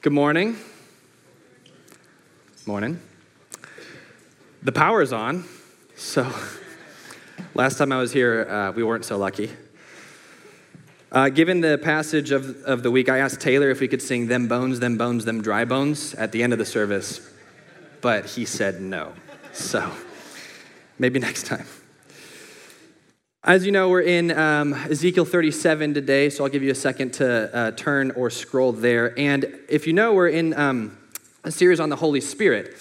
Good morning. Morning. The power's on, so last time I was here, uh, we weren't so lucky. Uh, given the passage of, of the week, I asked Taylor if we could sing Them Bones, Them Bones, Them Dry Bones at the end of the service, but he said no. So maybe next time. As you know, we're in um, Ezekiel 37 today, so I'll give you a second to uh, turn or scroll there. And if you know, we're in um, a series on the Holy Spirit.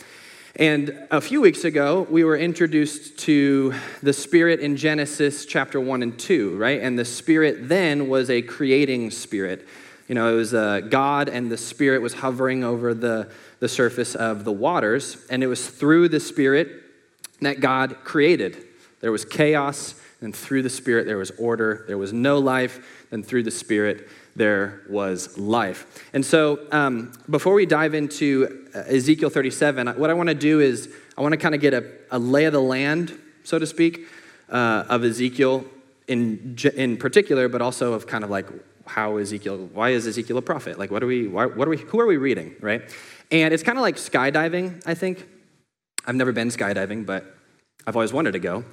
And a few weeks ago, we were introduced to the Spirit in Genesis chapter 1 and 2, right? And the Spirit then was a creating Spirit. You know, it was uh, God, and the Spirit was hovering over the, the surface of the waters. And it was through the Spirit that God created. There was chaos and through the Spirit there was order. There was no life, and through the Spirit there was life. And so, um, before we dive into uh, Ezekiel 37, what I want to do is I want to kind of get a, a, lay of the land, so to speak, uh, of Ezekiel in, in particular, but also of kind of like how Ezekiel, why is Ezekiel a prophet? Like, what are we, why, what are we, who are we reading, right? And it's kind of like skydiving, I think. I've never been skydiving, but I've always wanted to go.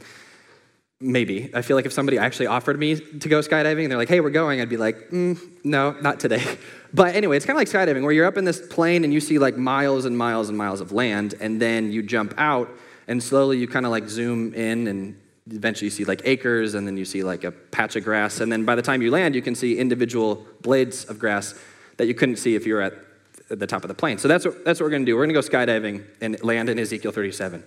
Maybe. I feel like if somebody actually offered me to go skydiving and they're like, hey, we're going, I'd be like, mm, no, not today. But anyway, it's kind of like skydiving where you're up in this plane and you see like miles and miles and miles of land, and then you jump out and slowly you kind of like zoom in and eventually you see like acres and then you see like a patch of grass. And then by the time you land, you can see individual blades of grass that you couldn't see if you were at the top of the plane. So that's what, that's what we're going to do. We're going to go skydiving and land in Ezekiel 37.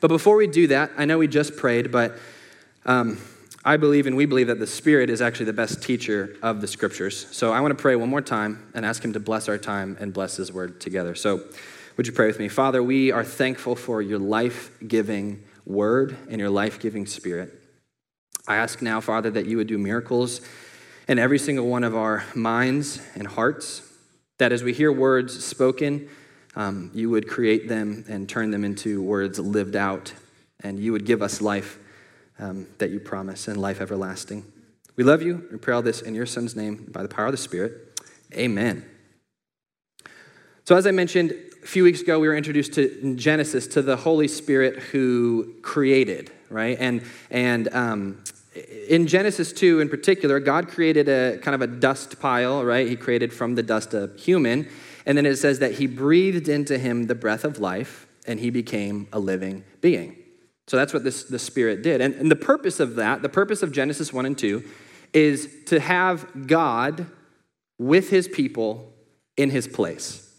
But before we do that, I know we just prayed, but um, I believe and we believe that the Spirit is actually the best teacher of the Scriptures. So I want to pray one more time and ask Him to bless our time and bless His word together. So would you pray with me? Father, we are thankful for your life giving word and your life giving Spirit. I ask now, Father, that you would do miracles in every single one of our minds and hearts, that as we hear words spoken, um, you would create them and turn them into words lived out, and you would give us life um, that you promise and life everlasting. We love you. We pray all this in your Son's name by the power of the Spirit. Amen. So, as I mentioned a few weeks ago, we were introduced to Genesis to the Holy Spirit who created, right? And and um, in Genesis 2 in particular, God created a kind of a dust pile, right? He created from the dust a human. And then it says that he breathed into him the breath of life and he became a living being. So that's what this, the Spirit did. And, and the purpose of that, the purpose of Genesis 1 and 2, is to have God with his people in his place.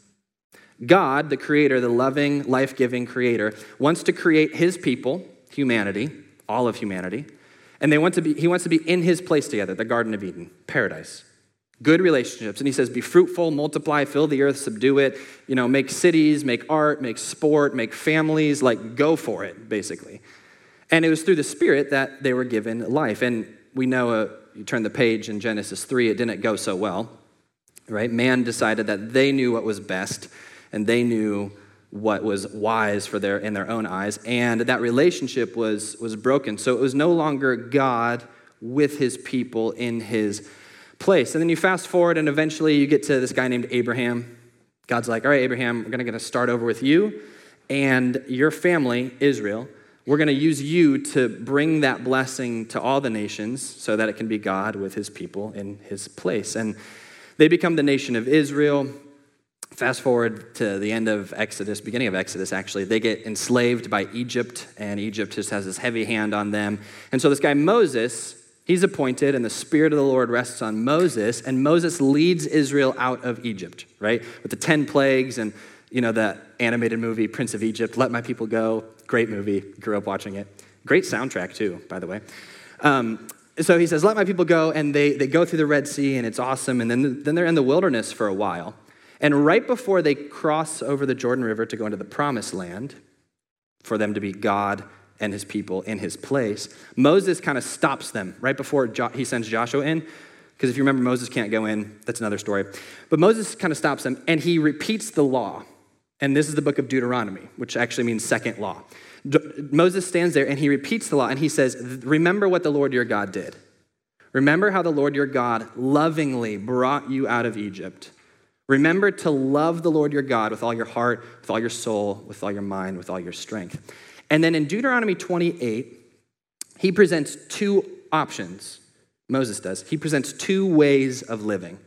God, the creator, the loving, life giving creator, wants to create his people, humanity, all of humanity, and they want to be, he wants to be in his place together, the Garden of Eden, paradise good relationships. And he says, be fruitful, multiply, fill the earth, subdue it, you know, make cities, make art, make sport, make families, like go for it, basically. And it was through the Spirit that they were given life. And we know, uh, you turn the page in Genesis 3, it didn't go so well, right? Man decided that they knew what was best and they knew what was wise for their in their own eyes and that relationship was was broken so it was no longer god with his people in his place. And then you fast forward, and eventually you get to this guy named Abraham. God's like, All right, Abraham, we're going to start over with you and your family, Israel. We're going to use you to bring that blessing to all the nations so that it can be God with his people in his place. And they become the nation of Israel. Fast forward to the end of Exodus, beginning of Exodus, actually, they get enslaved by Egypt, and Egypt just has this heavy hand on them. And so this guy, Moses, He's appointed, and the Spirit of the Lord rests on Moses, and Moses leads Israel out of Egypt, right? With the 10 plagues and, you know, the animated movie, Prince of Egypt, Let My People Go. Great movie. Grew up watching it. Great soundtrack, too, by the way. Um, so he says, Let my people go, and they, they go through the Red Sea, and it's awesome. And then, then they're in the wilderness for a while. And right before they cross over the Jordan River to go into the promised land, for them to be God and his people in his place. Moses kind of stops them right before jo- he sends Joshua in. Because if you remember, Moses can't go in. That's another story. But Moses kind of stops them and he repeats the law. And this is the book of Deuteronomy, which actually means second law. Moses stands there and he repeats the law and he says, Remember what the Lord your God did. Remember how the Lord your God lovingly brought you out of Egypt Remember to love the Lord your God with all your heart, with all your soul, with all your mind, with all your strength. And then in Deuteronomy 28, he presents two options. Moses does. He presents two ways of living.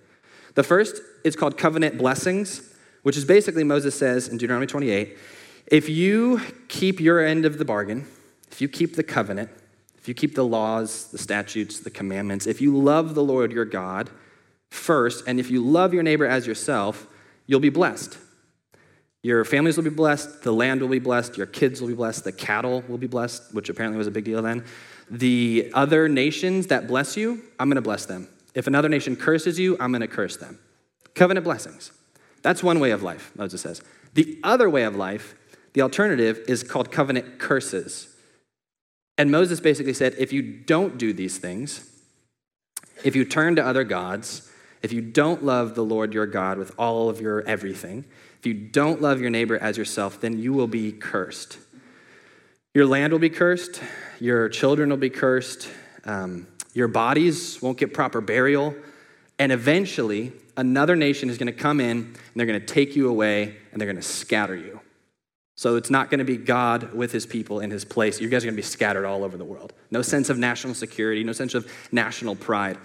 The first is called covenant blessings, which is basically Moses says in Deuteronomy 28 if you keep your end of the bargain, if you keep the covenant, if you keep the laws, the statutes, the commandments, if you love the Lord your God first, and if you love your neighbor as yourself, you'll be blessed. Your families will be blessed, the land will be blessed, your kids will be blessed, the cattle will be blessed, which apparently was a big deal then. The other nations that bless you, I'm going to bless them. If another nation curses you, I'm going to curse them. Covenant blessings. That's one way of life, Moses says. The other way of life, the alternative, is called covenant curses. And Moses basically said if you don't do these things, if you turn to other gods, if you don't love the Lord your God with all of your everything, if you don't love your neighbor as yourself, then you will be cursed. Your land will be cursed, your children will be cursed, um, your bodies won't get proper burial, and eventually another nation is going to come in and they're going to take you away and they're going to scatter you. So it's not going to be God with his people in his place. You guys are going to be scattered all over the world. No sense of national security, no sense of national pride.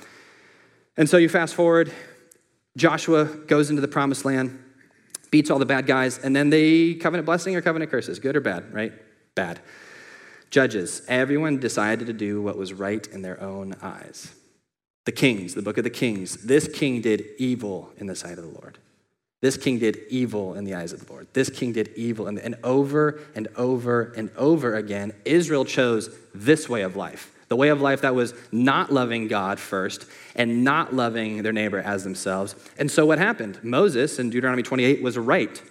And so you fast forward, Joshua goes into the promised land, beats all the bad guys, and then they covenant blessing or covenant curses, good or bad, right? Bad. Judges, everyone decided to do what was right in their own eyes. The kings, the book of the kings, this king did evil in the sight of the Lord. This king did evil in the eyes of the Lord. This king did evil. And, and over and over and over again, Israel chose this way of life the way of life that was not loving God first and not loving their neighbor as themselves. And so what happened? Moses in Deuteronomy 28 was right.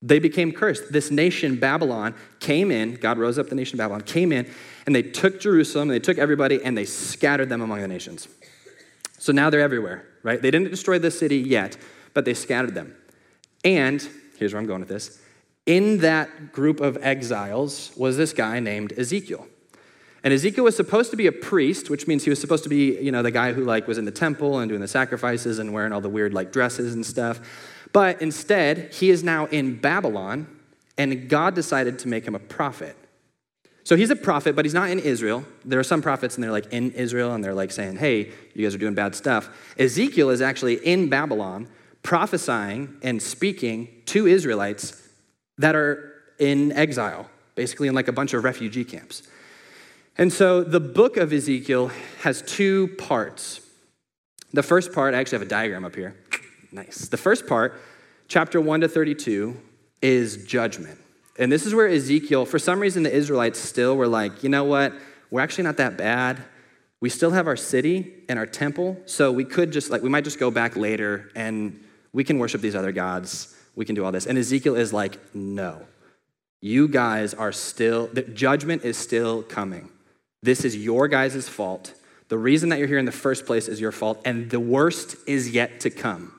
They became cursed. This nation, Babylon, came in, God rose up the nation of Babylon, came in, and they took Jerusalem, and they took everybody, and they scattered them among the nations. So now they're everywhere, right? They didn't destroy the city yet, but they scattered them. And here's where I'm going with this in that group of exiles was this guy named Ezekiel. And Ezekiel was supposed to be a priest, which means he was supposed to be, you know, the guy who like was in the temple and doing the sacrifices and wearing all the weird like dresses and stuff. But instead, he is now in Babylon, and God decided to make him a prophet. So he's a prophet, but he's not in Israel. There are some prophets, and they're like in Israel, and they're like saying, hey, you guys are doing bad stuff. Ezekiel is actually in Babylon, prophesying and speaking to Israelites that are in exile, basically in like a bunch of refugee camps. And so the book of Ezekiel has two parts. The first part, I actually have a diagram up here. Nice. The first part, chapter 1 to 32, is judgment. And this is where Ezekiel, for some reason, the Israelites still were like, you know what? We're actually not that bad. We still have our city and our temple, so we could just, like, we might just go back later and we can worship these other gods. We can do all this. And Ezekiel is like, no. You guys are still, the judgment is still coming. This is your guys' fault. The reason that you're here in the first place is your fault, and the worst is yet to come.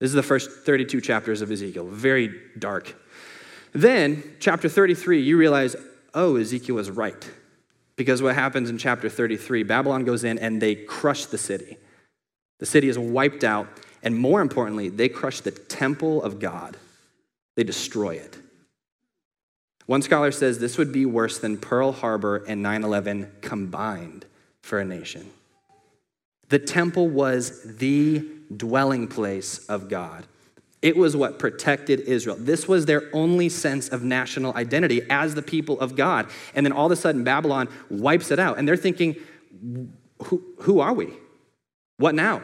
This is the first 32 chapters of Ezekiel, very dark. Then, chapter 33, you realize, oh, Ezekiel was right. Because what happens in chapter 33, Babylon goes in and they crush the city. The city is wiped out, and more importantly, they crush the temple of God. They destroy it. One scholar says this would be worse than Pearl Harbor and 9 11 combined for a nation. The temple was the dwelling place of God. It was what protected Israel. This was their only sense of national identity as the people of God. And then all of a sudden, Babylon wipes it out. And they're thinking, who, who are we? What now?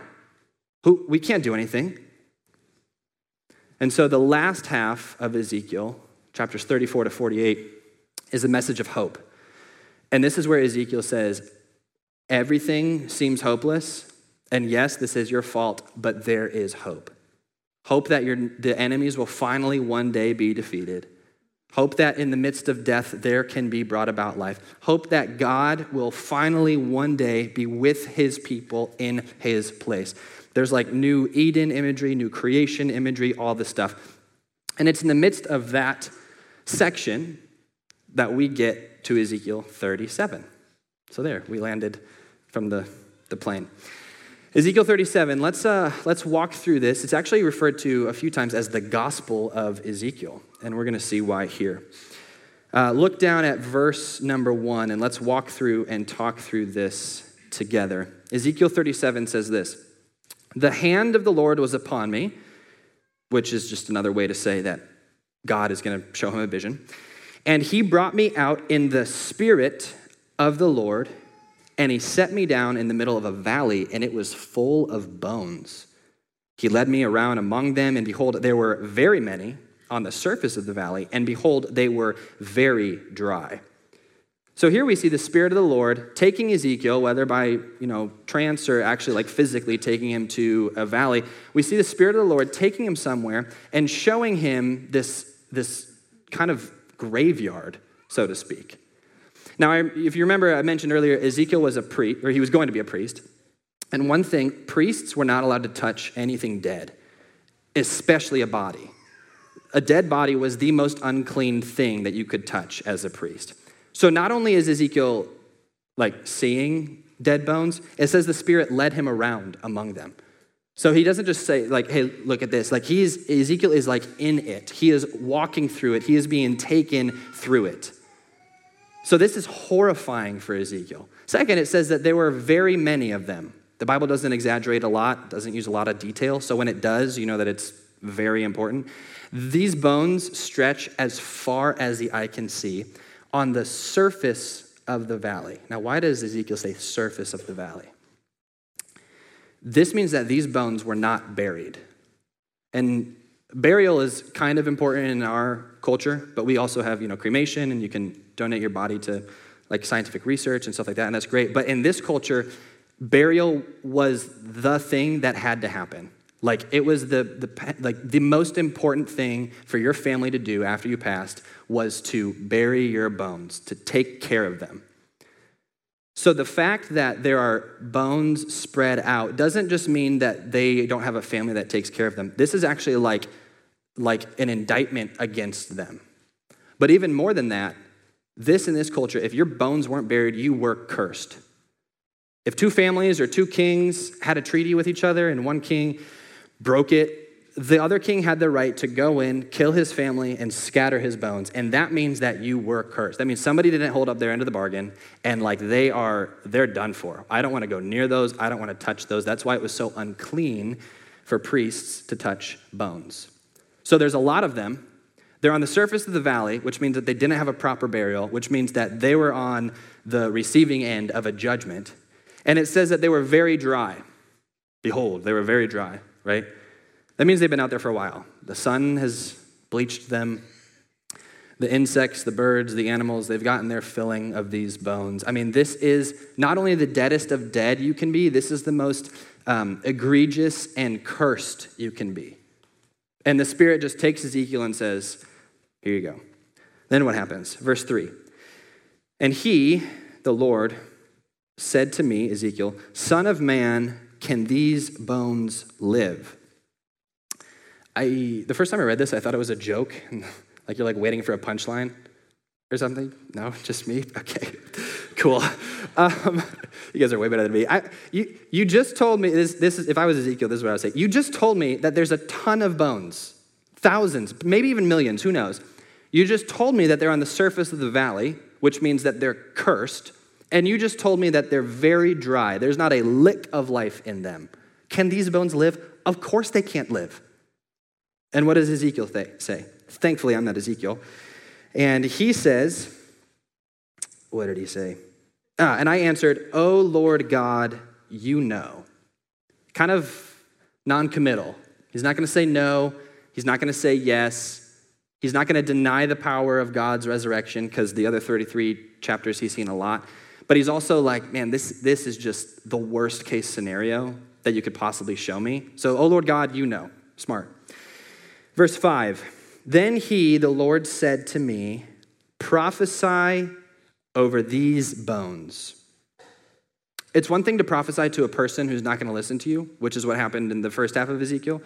Who, we can't do anything. And so the last half of Ezekiel, chapters 34 to 48, is a message of hope. And this is where Ezekiel says, Everything seems hopeless. And yes, this is your fault, but there is hope. Hope that your, the enemies will finally one day be defeated. Hope that in the midst of death, there can be brought about life. Hope that God will finally one day be with his people in his place. There's like new Eden imagery, new creation imagery, all this stuff. And it's in the midst of that section that we get to Ezekiel 37. So there, we landed from the, the plane. Ezekiel 37, let's, uh, let's walk through this. It's actually referred to a few times as the Gospel of Ezekiel, and we're going to see why here. Uh, look down at verse number one, and let's walk through and talk through this together. Ezekiel 37 says this The hand of the Lord was upon me, which is just another way to say that God is going to show him a vision. And he brought me out in the spirit of the Lord and he set me down in the middle of a valley, and it was full of bones. He led me around among them, and behold, there were very many on the surface of the valley, and behold, they were very dry. So here we see the Spirit of the Lord taking Ezekiel, whether by you know trance or actually like physically taking him to a valley. We see the Spirit of the Lord taking him somewhere and showing him this, this kind of graveyard, so to speak. Now, if you remember, I mentioned earlier, Ezekiel was a priest, or he was going to be a priest. And one thing, priests were not allowed to touch anything dead, especially a body. A dead body was the most unclean thing that you could touch as a priest. So not only is Ezekiel like seeing dead bones, it says the Spirit led him around among them. So he doesn't just say, like, hey, look at this. Like, he's, Ezekiel is like in it. He is walking through it. He is being taken through it. So this is horrifying for Ezekiel. Second, it says that there were very many of them. The Bible doesn't exaggerate a lot, doesn't use a lot of detail. So when it does, you know that it's very important. These bones stretch as far as the eye can see on the surface of the valley. Now, why does Ezekiel say surface of the valley? This means that these bones were not buried. And burial is kind of important in our culture, but we also have, you know, cremation and you can donate your body to like scientific research and stuff like that, and that's great. But in this culture, burial was the thing that had to happen. Like it was the, the like the most important thing for your family to do after you passed was to bury your bones, to take care of them. So the fact that there are bones spread out doesn't just mean that they don't have a family that takes care of them. This is actually like like an indictment against them. But even more than that, this in this culture, if your bones weren't buried, you were cursed. If two families or two kings had a treaty with each other and one king broke it, the other king had the right to go in, kill his family, and scatter his bones. And that means that you were cursed. That means somebody didn't hold up their end of the bargain, and like they are, they're done for. I don't want to go near those. I don't want to touch those. That's why it was so unclean for priests to touch bones. So there's a lot of them. They're on the surface of the valley, which means that they didn't have a proper burial, which means that they were on the receiving end of a judgment. And it says that they were very dry. Behold, they were very dry, right? That means they've been out there for a while. The sun has bleached them. The insects, the birds, the animals, they've gotten their filling of these bones. I mean, this is not only the deadest of dead you can be, this is the most um, egregious and cursed you can be. And the Spirit just takes Ezekiel and says, here you go. Then what happens? Verse 3. And he, the Lord, said to me, Ezekiel, Son of man, can these bones live? I, the first time I read this, I thought it was a joke, like you're like waiting for a punchline or something. No, just me? Okay, cool. Um, you guys are way better than me. I, you, you just told me, this, this is, if I was Ezekiel, this is what I would say. You just told me that there's a ton of bones, thousands, maybe even millions, who knows? You just told me that they're on the surface of the valley, which means that they're cursed. And you just told me that they're very dry. There's not a lick of life in them. Can these bones live? Of course they can't live. And what does Ezekiel th- say? Thankfully, I'm not Ezekiel. And he says, What did he say? Ah, and I answered, Oh Lord God, you know. Kind of non committal. He's not going to say no, he's not going to say yes. He's not going to deny the power of God's resurrection because the other 33 chapters he's seen a lot. But he's also like, man, this, this is just the worst case scenario that you could possibly show me. So, oh Lord God, you know. Smart. Verse 5 Then he, the Lord, said to me, Prophesy over these bones. It's one thing to prophesy to a person who's not going to listen to you, which is what happened in the first half of Ezekiel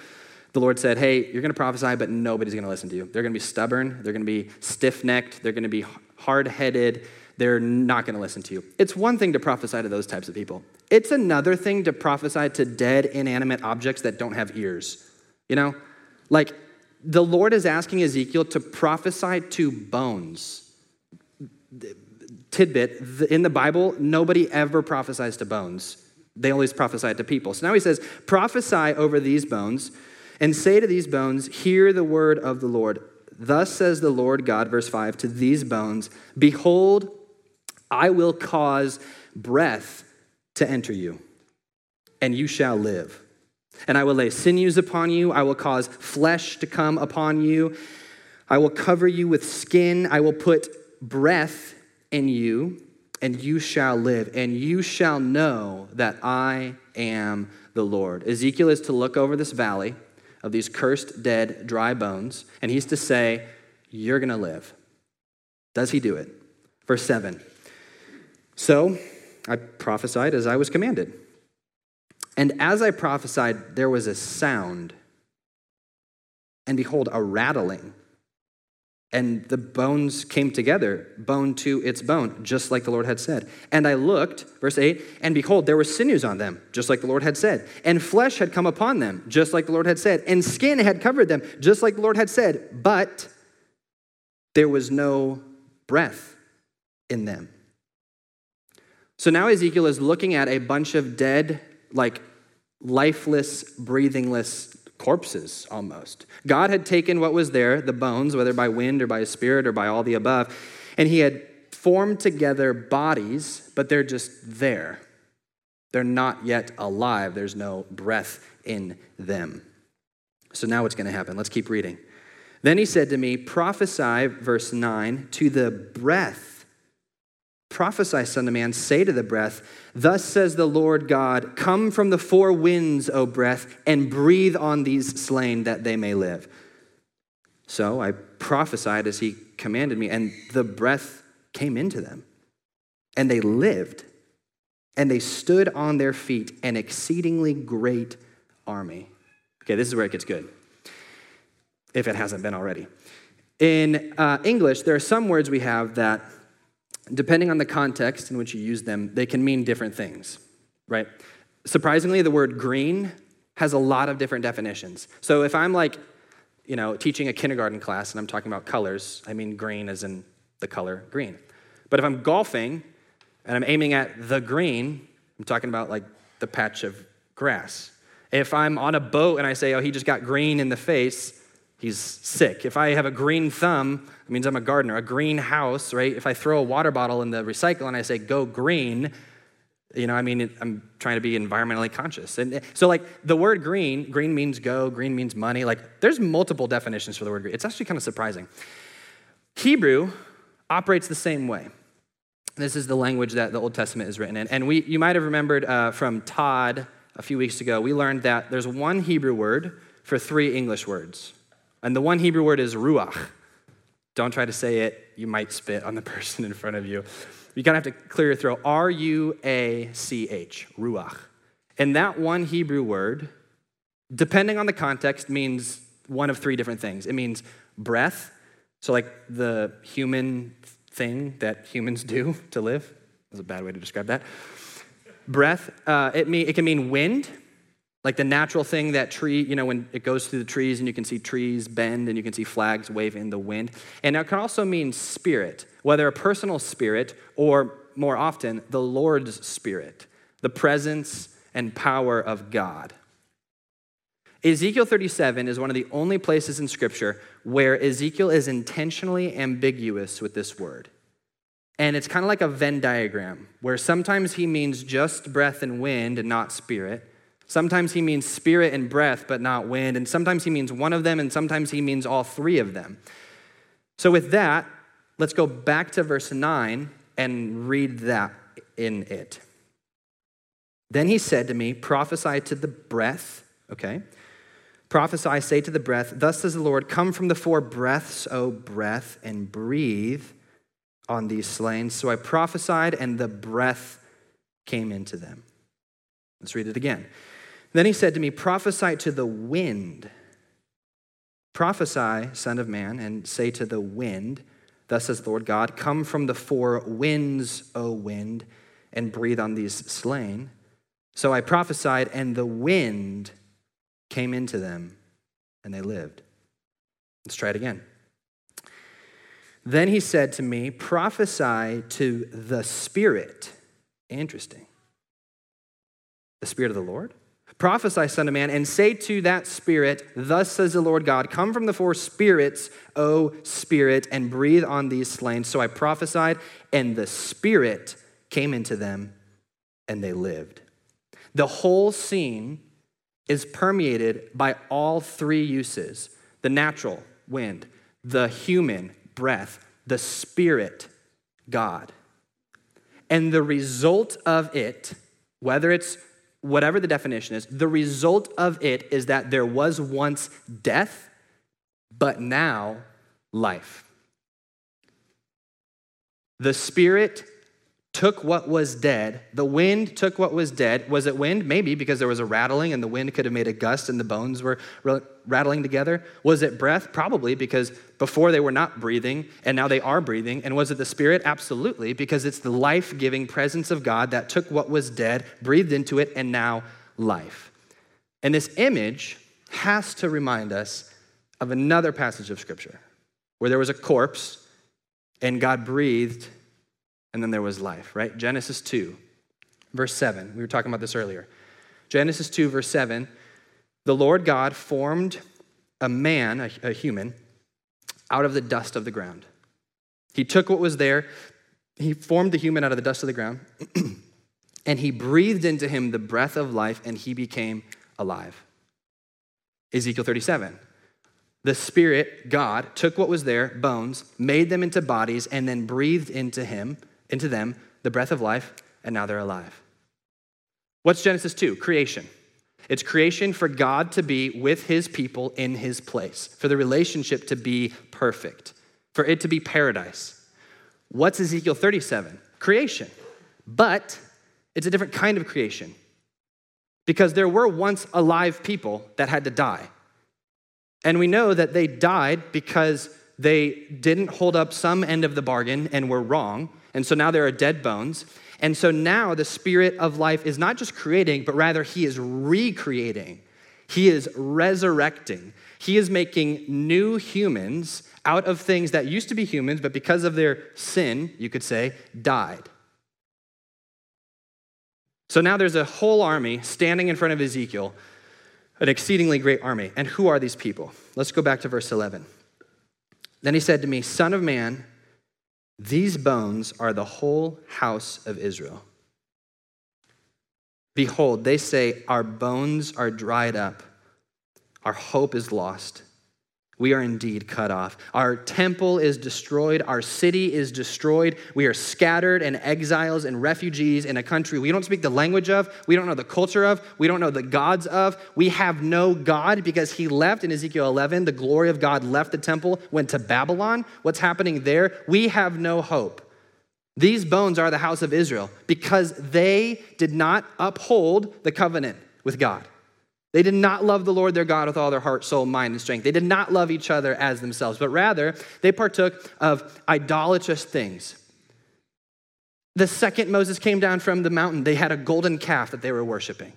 the Lord said, Hey, you're going to prophesy, but nobody's going to listen to you. They're going to be stubborn. They're going to be stiff necked. They're going to be hard headed. they're not going to listen to you. It's one thing to prophesy to those types of people, it's another thing to prophesy to dead, inanimate objects that don't have ears. You know? Like, the Lord is asking Ezekiel to prophesy to bones. Tidbit in the Bible, nobody ever prophesies to bones. They always prophesy to people. So now he says, prophesy over these bones and say to these bones, Hear the word of the Lord. Thus says the Lord God, verse 5, to these bones, Behold, I will cause breath to enter you, and you shall live. And I will lay sinews upon you, I will cause flesh to come upon you, I will cover you with skin, I will put breath in you, and you shall live, and you shall know that I am the Lord. Ezekiel is to look over this valley of these cursed, dead, dry bones, and he's to say, You're to live. Does he do it? Verse 7. So I prophesied as I was commanded. And as I prophesied, there was a sound, and behold, a rattling. And the bones came together, bone to its bone, just like the Lord had said. And I looked, verse 8, and behold, there were sinews on them, just like the Lord had said. And flesh had come upon them, just like the Lord had said. And skin had covered them, just like the Lord had said. But there was no breath in them. So now Ezekiel is looking at a bunch of dead, like lifeless, breathingless corpses almost. God had taken what was there, the bones, whether by wind or by a spirit or by all the above, and he had formed together bodies, but they're just there. They're not yet alive. There's no breath in them. So now what's going to happen? Let's keep reading. Then he said to me, Prophesy, verse 9, to the breath Prophesy, Son of Man, say to the breath, Thus says the Lord God, Come from the four winds, O breath, and breathe on these slain that they may live. So I prophesied as he commanded me, and the breath came into them, and they lived, and they stood on their feet, an exceedingly great army. Okay, this is where it gets good, if it hasn't been already. In uh, English, there are some words we have that depending on the context in which you use them, they can mean different things, right? Surprisingly, the word green has a lot of different definitions. So if I'm like, you know, teaching a kindergarten class and I'm talking about colors, I mean green as in the color green. But if I'm golfing and I'm aiming at the green, I'm talking about like the patch of grass. If I'm on a boat and I say, oh, he just got green in the face, he's sick. If I have a green thumb, it means I'm a gardener. A green house, right? If I throw a water bottle in the recycle and I say, go green, you know, I mean, I'm trying to be environmentally conscious. And so, like, the word green, green means go, green means money. Like, there's multiple definitions for the word green. It's actually kind of surprising. Hebrew operates the same way. This is the language that the Old Testament is written in. And we, you might have remembered uh, from Todd a few weeks ago, we learned that there's one Hebrew word for three English words. And the one Hebrew word is ruach. Don't try to say it, you might spit on the person in front of you. You kind of have to clear your throat. R U A C H, ruach. And that one Hebrew word, depending on the context, means one of three different things. It means breath, so like the human thing that humans do to live. That's a bad way to describe that. Breath, uh, it, mean, it can mean wind, like the natural thing that tree, you know, when it goes through the trees and you can see trees bend and you can see flags wave in the wind. And it can also mean spirit, whether a personal spirit or more often, the Lord's spirit, the presence and power of God. Ezekiel 37 is one of the only places in Scripture where Ezekiel is intentionally ambiguous with this word. And it's kind of like a Venn diagram, where sometimes he means just breath and wind and not spirit. Sometimes he means spirit and breath, but not wind. And sometimes he means one of them, and sometimes he means all three of them. So, with that, let's go back to verse 9 and read that in it. Then he said to me, Prophesy to the breath, okay? Prophesy, say to the breath, Thus says the Lord, Come from the four breaths, O breath, and breathe on these slain. So I prophesied, and the breath came into them. Let's read it again. Then he said to me, Prophesy to the wind. Prophesy, Son of Man, and say to the wind, Thus says the Lord God, Come from the four winds, O wind, and breathe on these slain. So I prophesied, and the wind came into them, and they lived. Let's try it again. Then he said to me, Prophesy to the Spirit. Interesting. The Spirit of the Lord? Prophesy, Son of Man, and say to that spirit, Thus says the Lord God, Come from the four spirits, O Spirit, and breathe on these slain. So I prophesied, and the Spirit came into them, and they lived. The whole scene is permeated by all three uses the natural, wind, the human, breath, the Spirit, God. And the result of it, whether it's whatever the definition is, the result of it is that there was once death, but now life. The Spirit took what was dead. The wind took what was dead. Was it wind? Maybe because there was a rattling and the wind could have made a gust and the bones were rattling together. Was it breath? Probably because before they were not breathing and now they are breathing. And was it the Spirit? Absolutely because it's the life giving presence of God that took what was dead, breathed into it, and now life. And this image has to remind us of another passage of Scripture where there was a corpse and God breathed and then there was life, right? Genesis 2, verse 7. We were talking about this earlier. Genesis 2, verse 7 the Lord God formed a man, a, a human, out of the dust of the ground. He took what was there, he formed the human out of the dust of the ground, and he breathed into him the breath of life, and he became alive. Ezekiel 37. The Spirit, God, took what was there, bones, made them into bodies, and then breathed into him into them the breath of life, and now they're alive. What's Genesis 2? Creation. It's creation for God to be with his people in his place, for the relationship to be perfect, for it to be paradise. What's Ezekiel 37? Creation. But it's a different kind of creation because there were once alive people that had to die. And we know that they died because they didn't hold up some end of the bargain and were wrong. And so now there are dead bones. And so now the spirit of life is not just creating, but rather he is recreating. He is resurrecting. He is making new humans out of things that used to be humans, but because of their sin, you could say, died. So now there's a whole army standing in front of Ezekiel, an exceedingly great army. And who are these people? Let's go back to verse 11. Then he said to me, Son of man, these bones are the whole house of Israel. Behold, they say, Our bones are dried up, our hope is lost we are indeed cut off. Our temple is destroyed. Our city is destroyed. We are scattered and exiles and refugees in a country we don't speak the language of, we don't know the culture of, we don't know the gods of. We have no God because he left in Ezekiel 11. The glory of God left the temple, went to Babylon. What's happening there? We have no hope. These bones are the house of Israel because they did not uphold the covenant with God. They did not love the Lord their God with all their heart, soul, mind, and strength. They did not love each other as themselves, but rather they partook of idolatrous things. The second Moses came down from the mountain, they had a golden calf that they were worshiping.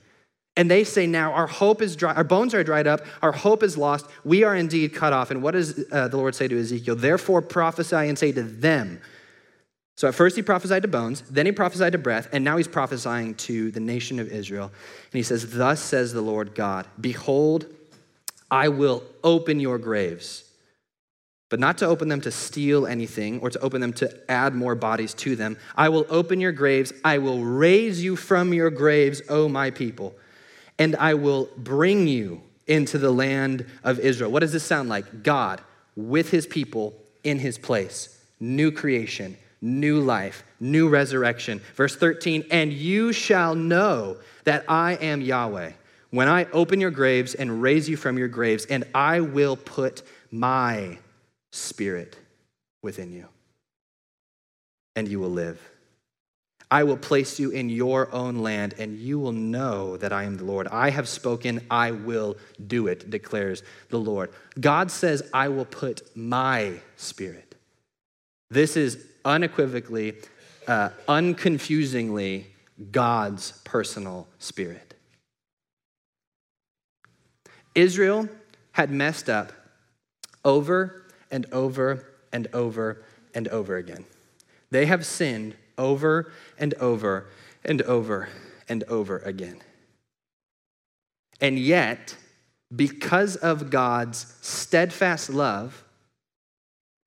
And they say now, our hope is dry, our bones are dried up, our hope is lost, we are indeed cut off. And what does uh, the Lord say to Ezekiel? Therefore prophesy and say to them, so at first he prophesied to bones, then he prophesied to breath, and now he's prophesying to the nation of Israel. And he says, Thus says the Lord God, Behold, I will open your graves, but not to open them to steal anything or to open them to add more bodies to them. I will open your graves. I will raise you from your graves, O my people, and I will bring you into the land of Israel. What does this sound like? God with his people in his place, new creation new life, new resurrection. Verse 13, and you shall know that I am Yahweh when I open your graves and raise you from your graves, and I will put my spirit within you, and you will live. I will place you in your own land, and you will know that I am the Lord. I have spoken, I will do it, declares the Lord. God says, I will put my spirit This is unequivocally, uh, unconfusingly God's personal spirit. Israel had messed up over and over and over and over again. They have sinned over and over and over and over again. And yet, because of God's steadfast love,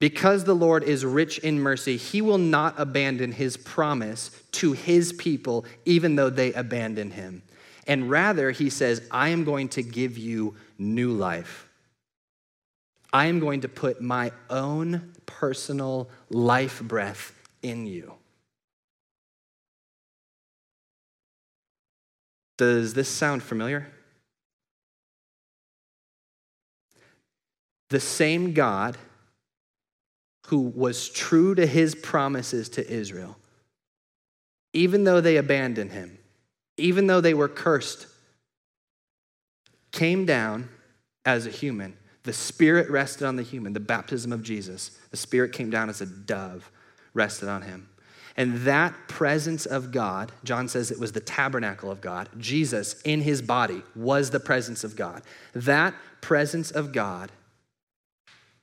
because the Lord is rich in mercy, he will not abandon his promise to his people, even though they abandon him. And rather, he says, I am going to give you new life. I am going to put my own personal life breath in you. Does this sound familiar? The same God who was true to his promises to Israel, even though they abandoned him, even though they were cursed, came down as a human. The Spirit rested on the human, the baptism of Jesus. The Spirit came down as a dove, rested on him. And that presence of God, John says it was the tabernacle of God. Jesus in his body was the presence of God. That presence of God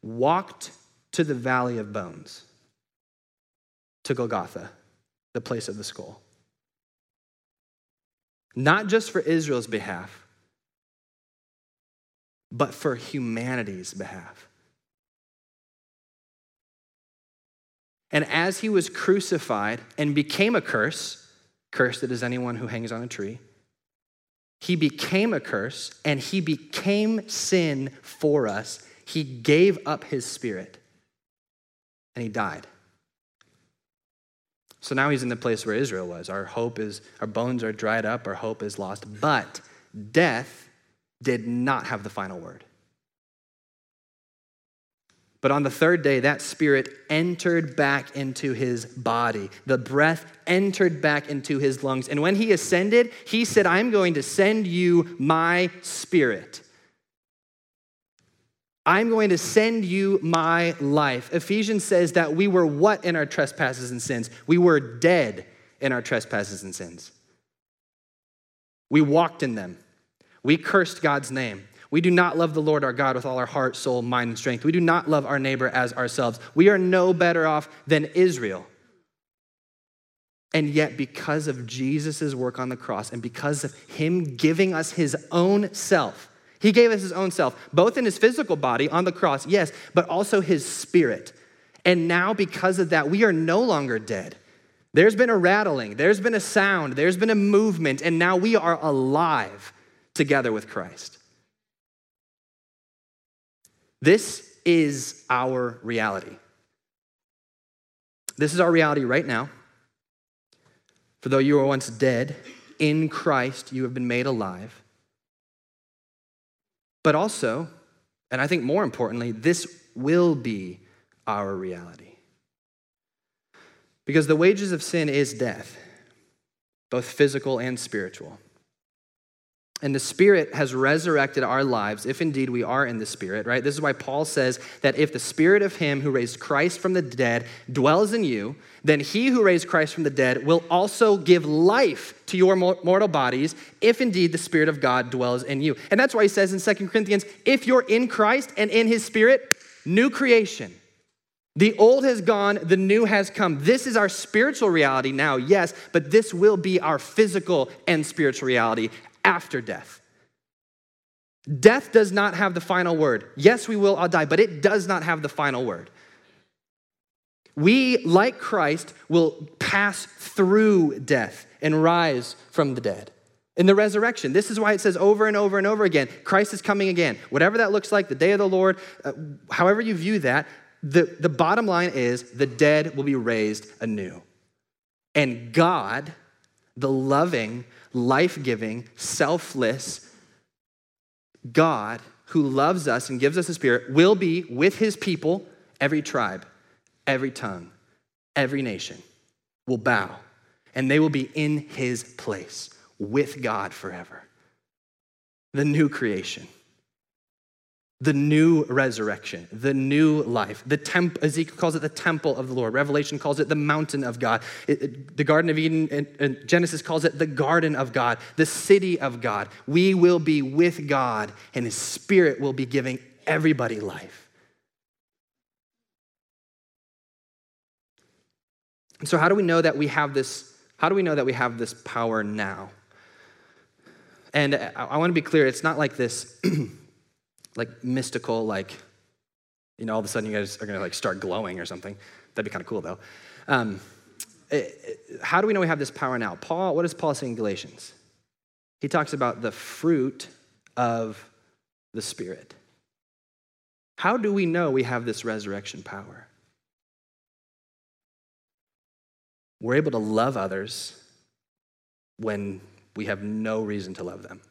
walked to the valley of bones, to Golgotha, the place of the skull. Not just for Israel's behalf, but for humanity's behalf. And as he was crucified and became a curse, cursed is anyone who hangs on a tree, he became a curse and he became sin for us. He gave up his spirit and he died. So now he's in the place where Israel was. Our hope is, our bones are dried up, our hope is lost. But death did not have the final word. But on the third day, that spirit entered back into his body. The breath entered back into his lungs. And when he ascended, he said, I'm going to send you my spirit. I'm going to send you my life. Ephesians says that we were what in our trespasses and sins? We were dead in our trespasses and sins. We walked in them. We cursed God's name. We do not love the Lord our God with all our heart, soul, mind, and strength. We do not love our neighbor as ourselves. We are no better off than Israel. And yet, because of Jesus' work on the cross and because of him giving us his own self, he gave us his own self, both in his physical body on the cross, yes, but also his spirit. And now, because of that, we are no longer dead. There's been a rattling, there's been a sound, there's been a movement, and now we are alive together with Christ. This is our reality. This is our reality right now. For though you were once dead, in Christ you have been made alive. But also, and I think more importantly, this will be our reality. Because the wages of sin is death, both physical and spiritual. And the Spirit has resurrected our lives, if indeed we are in the Spirit, right? This is why Paul says that if the Spirit of Him who raised Christ from the dead dwells in you, then He who raised Christ from the dead will also give life to your mortal bodies, if indeed the Spirit of God dwells in you. And that's why he says in Second Corinthians if you're in Christ and in His Spirit, new creation. The old has gone, the new has come. This is our spiritual reality now, yes, but this will be our physical and spiritual reality after death. Death does not have the final word. Yes, we will all die, but it does not have the final word. We, like Christ, will pass through death and rise from the dead. In the resurrection, this is why it says over and over and over again Christ is coming again. Whatever that looks like, the day of the Lord, uh, however you view that, the, the bottom line is the dead will be raised anew. And God, the loving, life giving, selfless God who loves us and gives us a spirit will be with his people, every tribe, every tongue, every nation will bow, and they will be in his place with God forever. The new creation. The new resurrection, the new life. The temp, Ezekiel calls it the temple of the Lord. Revelation calls it the mountain of God. It, it, the Garden of Eden, and, and Genesis calls it the garden of God, the city of God. We will be with God, and His Spirit will be giving everybody life. And so, how do we know that we have this? How do we know that we have this power now? And I, I want to be clear, it's not like this. like mystical, like, you know, all of a sudden you guys are to like start glowing or something. That'd be kind of cool though. Um, it, it, how do we know we have this power now? Paul, what does Paul say in Galatians? He talks about the fruit of the Spirit. How do we know we have this resurrection power? We're able to love others when we have no reason to love them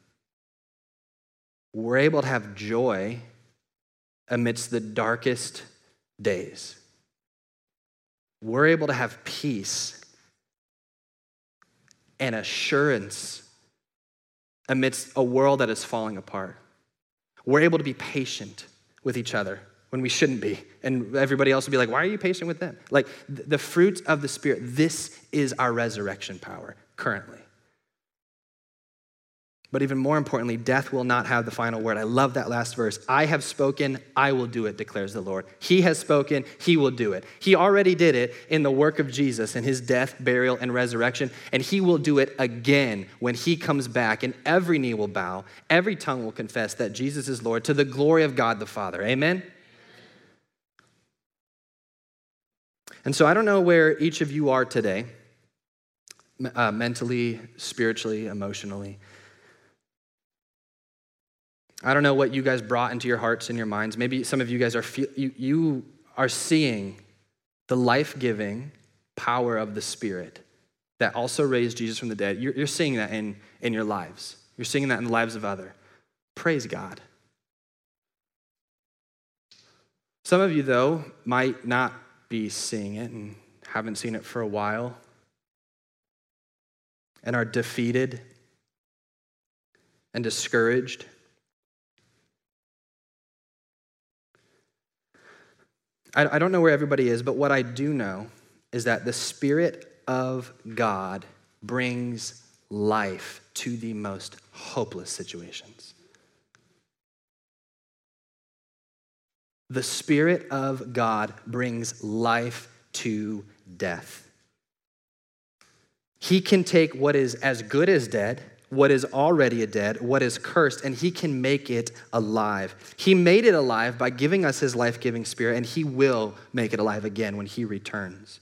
we're able to have joy amidst the darkest days. We're able to have peace and assurance amidst a world that is falling apart. We're able to be patient with each other when we shouldn't be. And everybody else would be like, why are you patient with them? Like the fruits of the Spirit, this is our resurrection power currently. But even more importantly, death will not have the final word. I love that last verse. I have spoken, I will do it, declares the Lord. He has spoken, He will do it. He already did it in the work of Jesus in His death, burial, and resurrection, and He will do it again when He comes back, and every knee will bow, every tongue will confess that Jesus is Lord to the glory of God the Father. Amen? And so I don't know where each of you are today, uh, mentally, spiritually, emotionally. I don't know what you guys brought into your hearts and your minds. Maybe some of you guys are feel, you, you are seeing the life-giving power of the Spirit that also raised Jesus from the dead. You're, you're seeing that in, in your lives. You're seeing that in the lives of other. Praise God. Some of you, though, might not be seeing it and haven't seen it for a while and are defeated and discouraged I, I don't know where everybody is, but what I do know is that the Spirit of God brings life to the most hopeless situations. The Spirit of God brings life to death. He can take what is as good as dead what is already dead, what is cursed, and he can make it alive. He made it alive by giving us his life giving spirit, and he will make it alive again when he returns.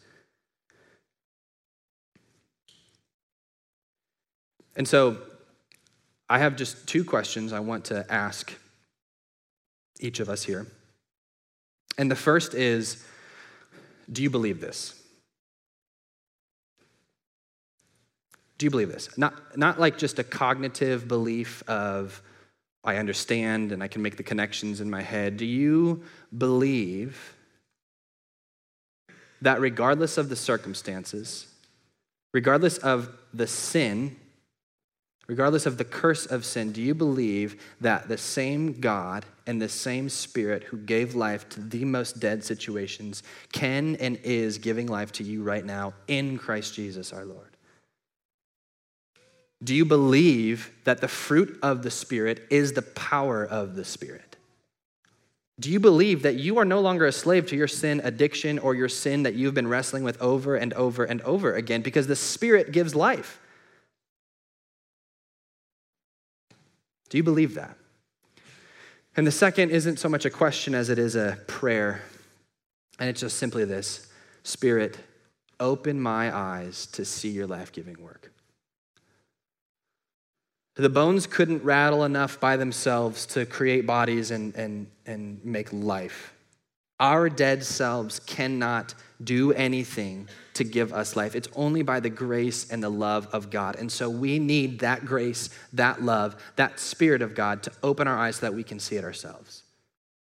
And so, I have just two questions I want to ask each of us here. And the first is Do you believe this? Do you believe this? Not, not like just a cognitive belief of, I understand and I can make the connections in my head. Do you believe that regardless of the circumstances, regardless of the sin, regardless of the curse of sin, do you believe that the same God and the same Spirit who gave life to the most dead situations can and is giving life to you right now in Christ Jesus our Lord? Do you believe that the fruit of the Spirit is the power of the Spirit? Do you believe that you are no longer a slave to your sin addiction or your sin that you've been wrestling with over and over and over again because the Spirit gives life? Do you believe that? And the second isn't so much a question as it is a prayer. And it's just simply this Spirit, open my eyes to see your life giving work. The bones couldn't rattle enough by themselves to create bodies and, and, and make life. Our dead selves cannot do anything to give us life. It's only by the grace and the love of God. And so we need that grace, that love, that Spirit of God to open our eyes so that we can see it ourselves.